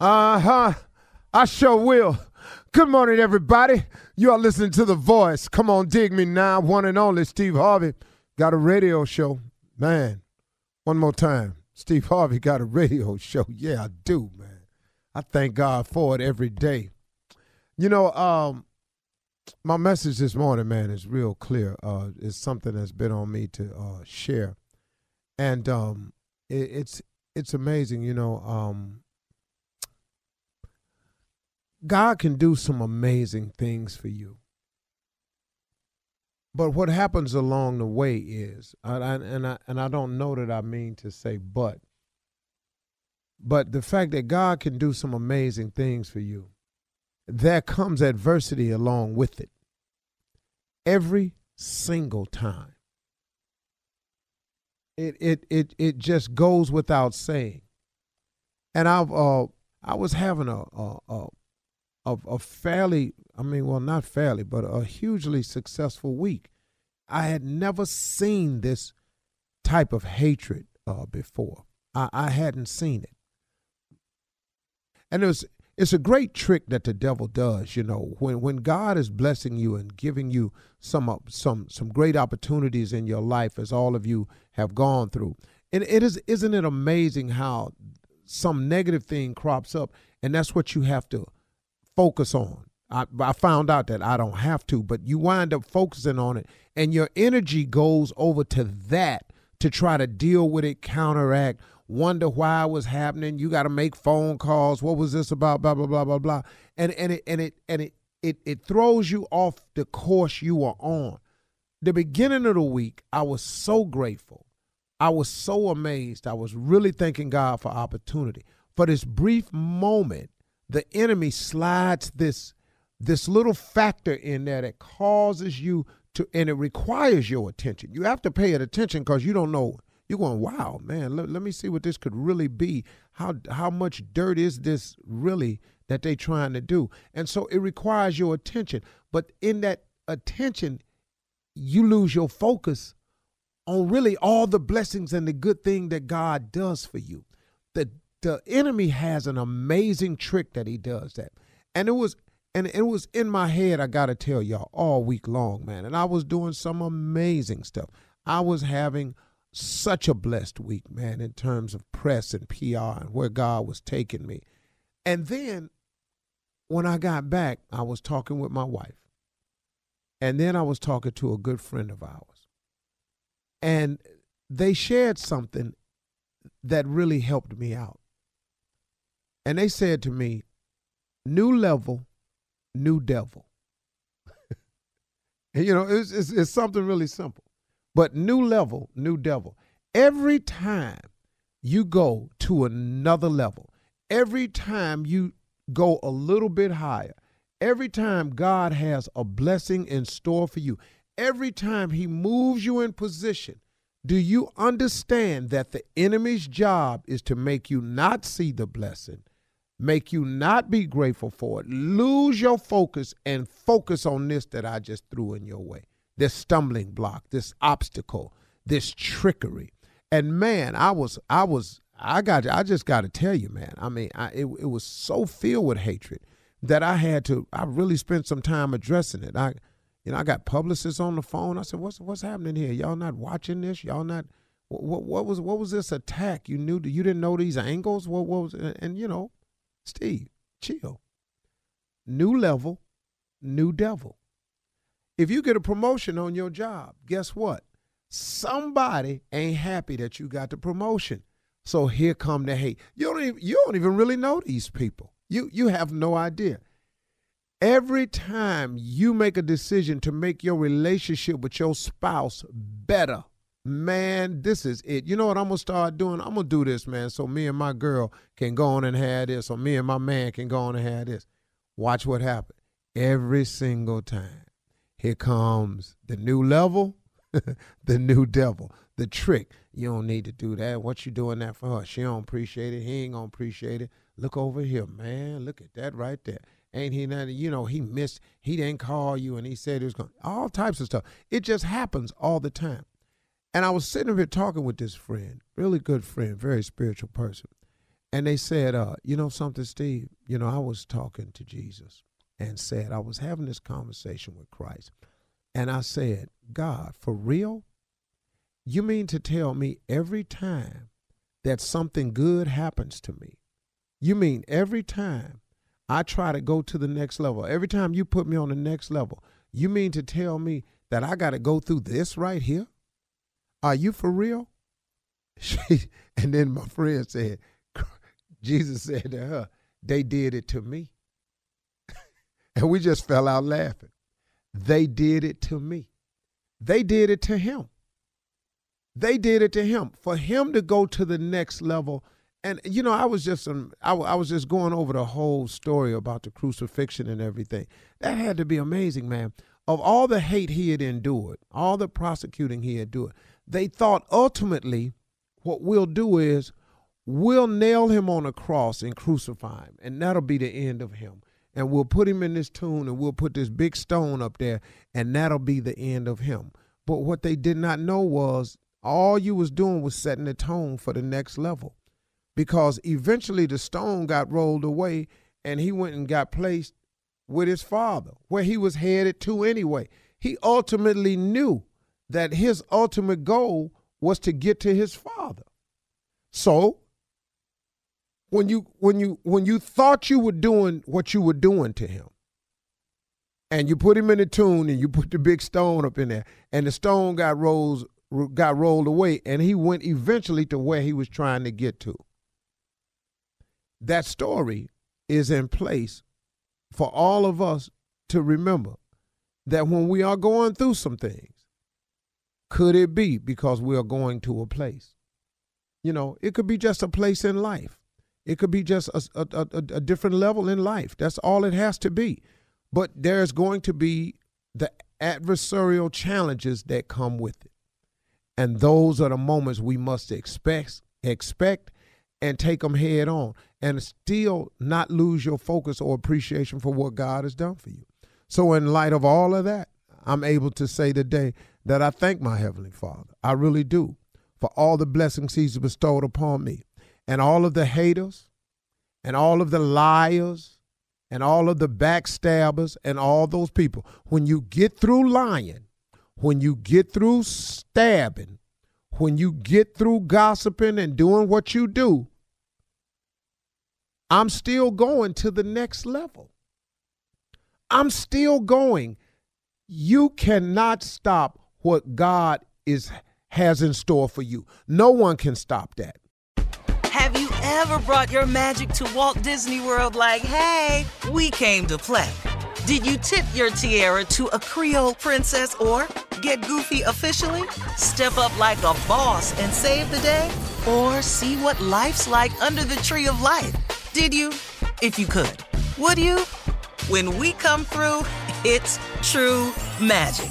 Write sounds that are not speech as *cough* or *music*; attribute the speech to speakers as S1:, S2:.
S1: Uh huh. I sure will. Good morning, everybody. You are listening to The Voice. Come on, dig me now. One and only Steve Harvey got a radio show. Man, one more time. Steve Harvey got a radio show. Yeah, I do, man. I thank God for it every day. You know, um, my message this morning, man, is real clear. Uh, it's something that's been on me to uh, share, and um, it, it's it's amazing. You know, um, God can do some amazing things for you. But what happens along the way is, I, I, and I and I don't know that I mean to say but, but the fact that God can do some amazing things for you, there comes adversity along with it. Every single time. It it it it just goes without saying. And I've uh I was having a a, a a, a fairly, I mean, well, not fairly, but a hugely successful week. I had never seen this type of hatred uh, before. I, I hadn't seen it, and it was it's a great trick that the devil does. You know, when when God is blessing you and giving you some some some great opportunities in your life, as all of you have gone through, and it is isn't it amazing how some negative thing crops up, and that's what you have to focus on. I, I, found out that I don't have to, but you wind up focusing on it, and your energy goes over to that to try to deal with it, counteract, wonder why it was happening. You got to make phone calls. What was this about? Blah blah blah blah blah. And and it and it and it it it throws you off the course you are on. The beginning of the week, I was so grateful. I was so amazed. I was really thanking God for opportunity. For this brief moment, the enemy slides this this little factor in there that causes you to and it requires your attention. You have to pay it attention because you don't know. You're going wow man let, let me see what this could really be. How how much dirt is this really that they trying to do? And so it requires your attention. But in that attention you lose your focus on really all the blessings and the good thing that god does for you. The the enemy has an amazing trick that he does that. And it was and it was in my head, I gotta tell y'all, all week long, man. And I was doing some amazing stuff. I was having such a blessed week, man, in terms of press and PR and where God was taking me. And then when I got back, I was talking with my wife. And then I was talking to a good friend of ours. And they shared something that really helped me out. And they said to me, new level, new devil. *laughs* and, you know, it's, it's, it's something really simple. But new level, new devil. Every time you go to another level, every time you go a little bit higher, every time God has a blessing in store for you, every time He moves you in position, do you understand that the enemy's job is to make you not see the blessing, make you not be grateful for it, lose your focus, and focus on this that I just threw in your way this stumbling block, this obstacle, this trickery. And man, I was, I was, I got, I just got to tell you, man. I mean, I, it, it was so filled with hatred that I had to, I really spent some time addressing it. I, you know, I got publicists on the phone. I said, "What's what's happening here? Y'all not watching this? Y'all not? What, what, what was what was this attack? You knew you didn't know these angles? What, what was? And, and you know, Steve, chill. New level, new devil. If you get a promotion on your job, guess what? Somebody ain't happy that you got the promotion. So here come the hate. You don't even, you don't even really know these people. You you have no idea. Every time you make a decision to make your relationship with your spouse better, man, this is it. You know what I'm gonna start doing? I'm gonna do this, man, so me and my girl can go on and have this, or me and my man can go on and have this. Watch what happens every single time. Here comes the new level, *laughs* the new devil, the trick. You don't need to do that. What you doing that for her? She don't appreciate it. He ain't gonna appreciate it. Look over here, man. Look at that right there. Ain't he nothing? You know, he missed. He didn't call you, and he said he was going. All types of stuff. It just happens all the time. And I was sitting over here talking with this friend, really good friend, very spiritual person, and they said, uh, you know something, Steve. You know, I was talking to Jesus, and said, I was having this conversation with Christ. And I said, God, for real? You mean to tell me every time that something good happens to me, you mean every time I try to go to the next level, every time you put me on the next level, you mean to tell me that I got to go through this right here? Are you for real? *laughs* She, and then my friend said, *laughs* Jesus said to her, they did it to me. *laughs* And we just fell out laughing. They did it to me. They did it to him. They did it to him. For him to go to the next level. And, you know, I was just, um, I, I was just going over the whole story about the crucifixion and everything. That had to be amazing, man. Of all the hate he had endured, all the prosecuting he had endured, they thought ultimately what we'll do is we'll nail him on a cross and crucify him, and that'll be the end of him. And we'll put him in this tomb and we'll put this big stone up there and that'll be the end of him. But what they did not know was all you was doing was setting the tone for the next level. Because eventually the stone got rolled away and he went and got placed with his father where he was headed to anyway. He ultimately knew that his ultimate goal was to get to his father. So when you when you when you thought you were doing what you were doing to him and you put him in a tomb and you put the big stone up in there and the stone got rolls got rolled away and he went eventually to where he was trying to get to that story is in place for all of us to remember that when we are going through some things could it be because we are going to a place you know it could be just a place in life it could be just a, a, a, a different level in life. That's all it has to be. But there's going to be the adversarial challenges that come with it. And those are the moments we must expect, expect and take them head on and still not lose your focus or appreciation for what God has done for you. So, in light of all of that, I'm able to say today that I thank my Heavenly Father. I really do for all the blessings He's bestowed upon me. and all of the haters and all of the liars and all of the backstabbers and all those people. When you get through lying, when you get through stabbing, when you get through gossiping and doing what you do, I'm still going to the next level. I'm still going. You cannot stop what God is has in store for you. No one can stop that.
S2: Have you ever brought your magic to Walt Disney World like, hey, we came to play? Did you tip your tiara to a Creole princess or get goofy officially? Step up like a boss and save the day? Or see what life's like under the tree of life? Did you? If you could. Would you? When we come through, it's true magic.